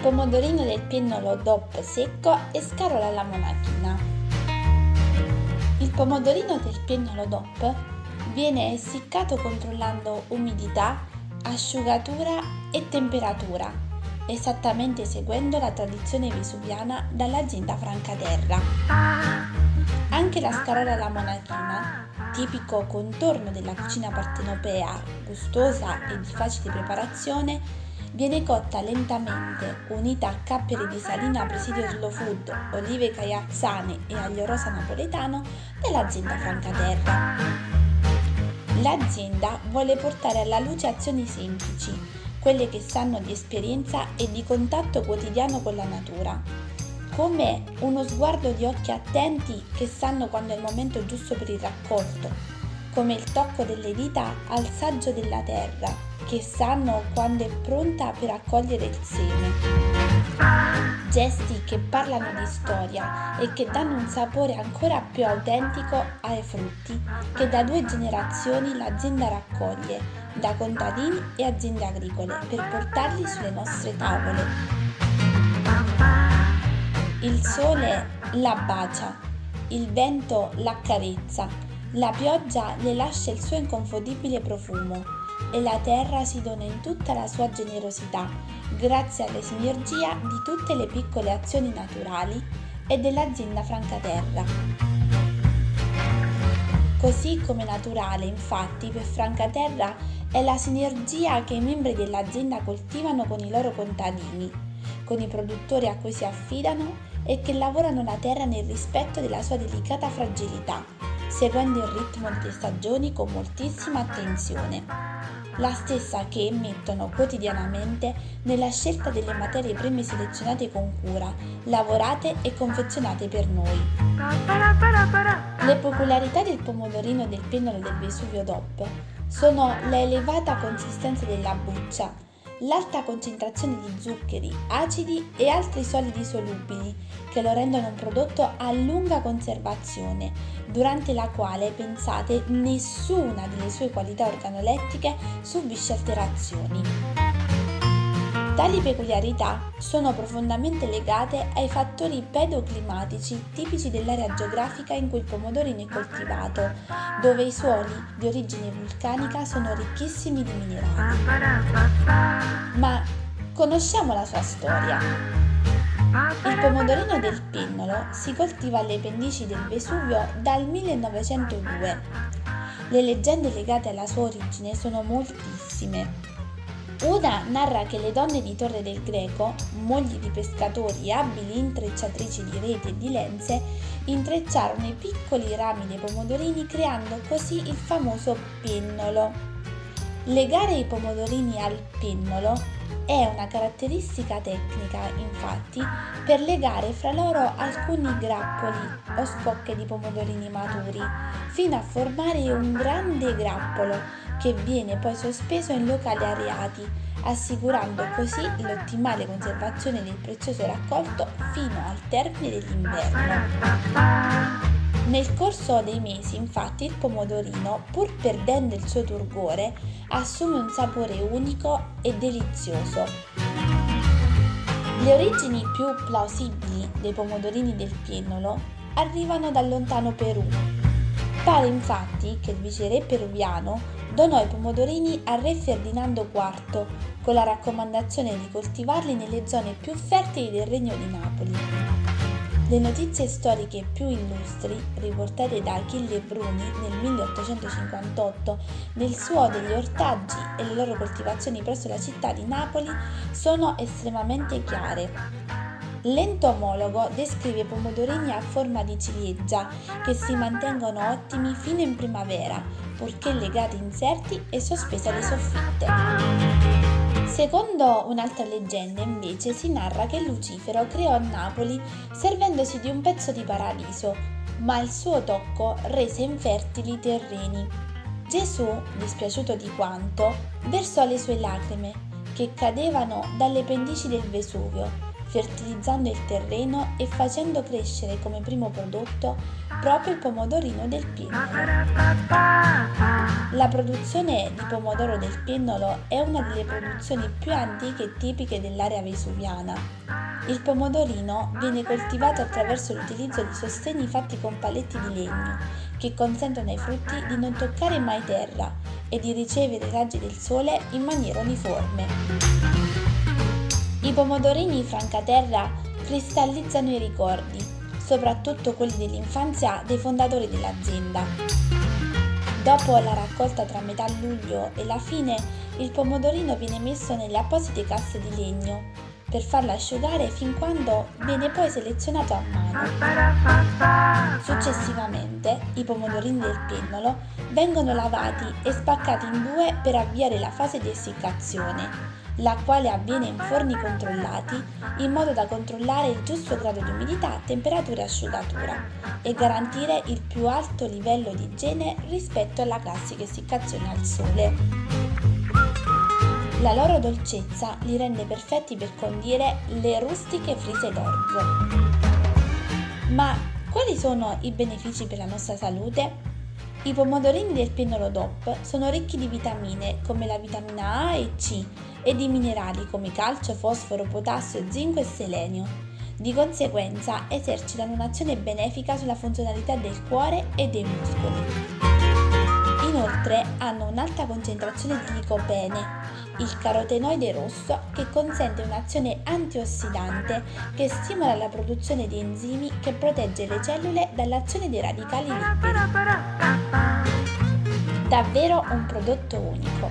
pomodorino del piennolo DOP secco e scarola alla monachina. Il pomodorino del piennolo DOP viene essiccato controllando umidità, asciugatura e temperatura, esattamente seguendo la tradizione vesuviana dall'azienda Francaterra. Anche la scarola alla monachina, tipico contorno della cucina partenopea, gustosa e di facile preparazione, viene cotta lentamente, unita a capperi di salina presidio slow food, olive caiazzane e aglio rosa napoletano dell'azienda Francaterra. L'azienda vuole portare alla luce azioni semplici, quelle che sanno di esperienza e di contatto quotidiano con la natura, come uno sguardo di occhi attenti che sanno quando è il momento giusto per il raccolto, come il tocco delle dita al saggio della terra, che sanno quando è pronta per accogliere il seme. Gesti che parlano di storia e che danno un sapore ancora più autentico ai frutti che da due generazioni l'azienda raccoglie da contadini e aziende agricole per portarli sulle nostre tavole. Il sole la bacia, il vento l'accarezza, la pioggia le lascia il suo inconfondibile profumo e la terra si dona in tutta la sua generosità, grazie alla sinergia di tutte le piccole azioni naturali e dell'azienda Francaterra. Così come naturale, infatti, per Francaterra è la sinergia che i membri dell'azienda coltivano con i loro contadini, con i produttori a cui si affidano e che lavorano la terra nel rispetto della sua delicata fragilità, seguendo il ritmo delle stagioni con moltissima attenzione la stessa che emettono quotidianamente nella scelta delle materie prime selezionate con cura, lavorate e confezionate per noi. Le peculiarità del pomodorino del pennolo del Vesuvio DOP sono la elevata consistenza della buccia, l'alta concentrazione di zuccheri, acidi e altri solidi solubili che lo rendono un prodotto a lunga conservazione, durante la quale, pensate, nessuna delle sue qualità organolettiche subisce alterazioni. Tali peculiarità sono profondamente legate ai fattori pedoclimatici tipici dell'area geografica in cui il pomodorino è coltivato, dove i suoli di origine vulcanica sono ricchissimi di minerali. Ma conosciamo la sua storia. Il pomodorino del Pinnolo si coltiva alle pendici del Vesuvio dal 1902. Le leggende legate alla sua origine sono moltissime. Una narra che le donne di Torre del Greco, mogli di pescatori e abili intrecciatrici di reti e di lenze, intrecciarono i piccoli rami dei pomodorini creando così il famoso pinnolo. Legare i pomodorini al pinnolo è una caratteristica tecnica, infatti, per legare fra loro alcuni grappoli o scocche di pomodorini maturi, fino a formare un grande grappolo che viene poi sospeso in locali areati, assicurando così l'ottimale conservazione del prezioso raccolto fino al termine dell'inverno. Nel corso dei mesi, infatti, il pomodorino, pur perdendo il suo turgore, assume un sapore unico e delizioso. Le origini più plausibili dei pomodorini del piennolo arrivano dal lontano Perù. Pare infatti che il viceré peruviano donò i pomodorini al re Ferdinando IV con la raccomandazione di coltivarli nelle zone più fertili del regno di Napoli. Le notizie storiche più illustri, riportate da Achille Bruni nel 1858 nel suo degli ortaggi e le loro coltivazioni presso la città di Napoli, sono estremamente chiare. L'entomologo descrive pomodorini a forma di ciliegia che si mantengono ottimi fino in primavera, purché legati inserti e sospesi alle soffitte. Secondo un'altra leggenda invece si narra che Lucifero creò Napoli servendosi di un pezzo di paradiso, ma il suo tocco rese infertili i terreni. Gesù, dispiaciuto di quanto, versò le sue lacrime, che cadevano dalle pendici del Vesuvio, fertilizzando il terreno e facendo crescere come primo prodotto proprio il pomodorino del pinnolo. La produzione di pomodoro del pinnolo è una delle produzioni più antiche e tipiche dell'area vesuviana. Il pomodorino viene coltivato attraverso l'utilizzo di sostegni fatti con paletti di legno che consentono ai frutti di non toccare mai terra e di ricevere i raggi del sole in maniera uniforme. Pomodorini francaterra cristallizzano i ricordi, soprattutto quelli dell'infanzia dei fondatori dell'azienda. Dopo la raccolta tra metà luglio e la fine, il pomodorino viene messo nelle apposite casse di legno per farlo asciugare fin quando viene poi selezionato a mano. Successivamente i pomodorini del pennolo vengono lavati e spaccati in due per avviare la fase di essiccazione la quale avviene in forni controllati in modo da controllare il giusto grado di umidità, temperatura e asciugatura e garantire il più alto livello di igiene rispetto alla classica essiccazione al sole. La loro dolcezza li rende perfetti per condire le rustiche frise d'orzo. Ma quali sono i benefici per la nostra salute? I pomodorini del pennolo DOP sono ricchi di vitamine come la vitamina A e C e di minerali come calcio, fosforo, potassio, zinco e selenio. Di conseguenza esercitano un'azione benefica sulla funzionalità del cuore e dei muscoli. Inoltre hanno un'alta concentrazione di licopene, il carotenoide rosso che consente un'azione antiossidante che stimola la produzione di enzimi che protegge le cellule dall'azione dei radicali liberi. Davvero un prodotto unico.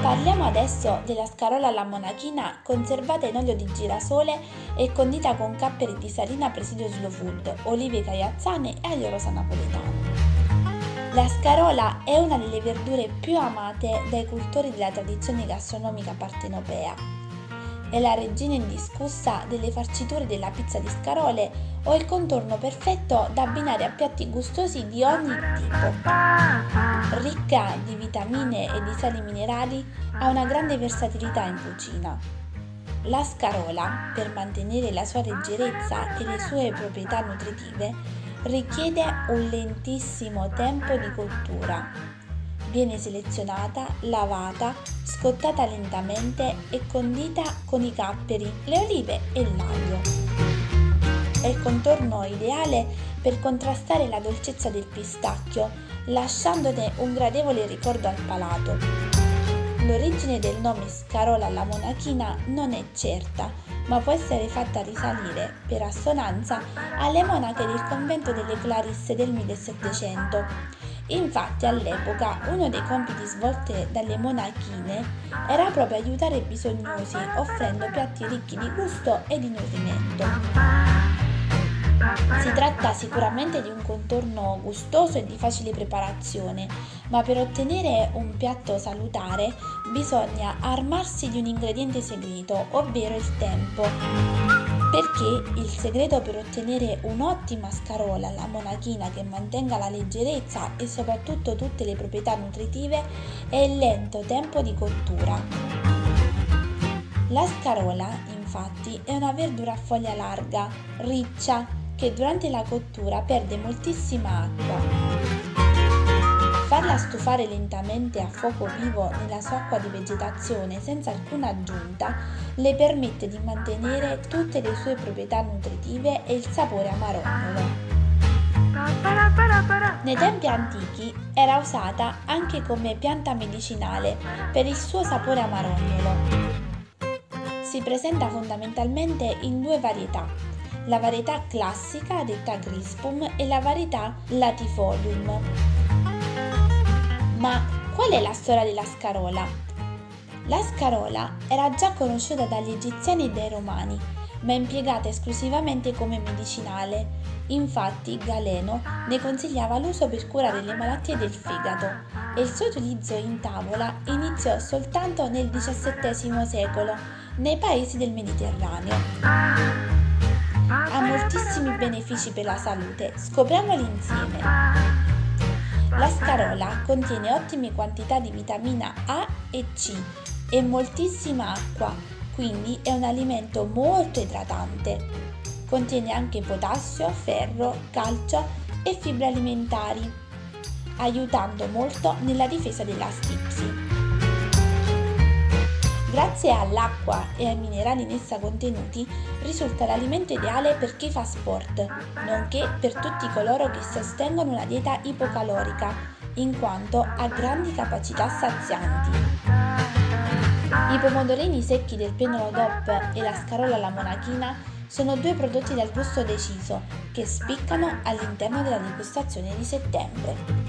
Parliamo adesso della scarola alla monachina conservata in olio di girasole e condita con capperi di salina presidio slow food, olive caiazzane e aglio rosa napoletano. La scarola è una delle verdure più amate dai cultori della tradizione gastronomica partenopea. È la regina indiscussa delle farciture della pizza di scarole o il contorno perfetto da abbinare a piatti gustosi di ogni tipo. Ricca di vitamine e di sali minerali, ha una grande versatilità in cucina. La scarola, per mantenere la sua leggerezza e le sue proprietà nutritive, richiede un lentissimo tempo di cottura. Viene selezionata, lavata, scottata lentamente e condita con i capperi, le olive e l'aglio. È il contorno ideale per contrastare la dolcezza del pistacchio, lasciandone un gradevole ricordo al palato. L'origine del nome scarola alla monachina non è certa, ma può essere fatta risalire, per assonanza, alle monache del convento delle Clarisse del 1700. Infatti all'epoca uno dei compiti svolti dalle monachine era proprio aiutare i bisognosi offrendo piatti ricchi di gusto e di nutrimento. Si tratta sicuramente di un contorno gustoso e di facile preparazione, ma per ottenere un piatto salutare bisogna armarsi di un ingrediente segreto, ovvero il tempo. Perché il segreto per ottenere un'ottima scarola alla monachina che mantenga la leggerezza e soprattutto tutte le proprietà nutritive è il lento tempo di cottura. La scarola, infatti, è una verdura a foglia larga, riccia, che durante la cottura perde moltissima acqua. Farla stufare lentamente a fuoco vivo nella sua acqua di vegetazione senza alcuna aggiunta le permette di mantenere tutte le sue proprietà nutritive e il sapore amarognolo. Nei tempi antichi era usata anche come pianta medicinale per il suo sapore amarognolo. Si presenta fondamentalmente in due varietà, la varietà classica detta Crispum e la varietà Latifolium. Ma qual è la storia della scarola? La scarola era già conosciuta dagli egiziani e dai romani, ma impiegata esclusivamente come medicinale. Infatti Galeno ne consigliava l'uso per curare le malattie del fegato e il suo utilizzo in tavola iniziò soltanto nel XVII secolo nei paesi del Mediterraneo ha moltissimi benefici per la salute, scopriamoli insieme. La scarola contiene ottime quantità di vitamina A e C e moltissima acqua, quindi è un alimento molto idratante. Contiene anche potassio, ferro, calcio e fibre alimentari, aiutando molto nella difesa della stipsi. Grazie all'acqua e ai minerali in essa contenuti risulta l'alimento ideale per chi fa sport, nonché per tutti coloro che sostengono una dieta ipocalorica, in quanto ha grandi capacità sazianti. I pomodorini secchi del penolo DOP e la scarola alla monachina sono due prodotti dal gusto deciso che spiccano all'interno della degustazione di settembre.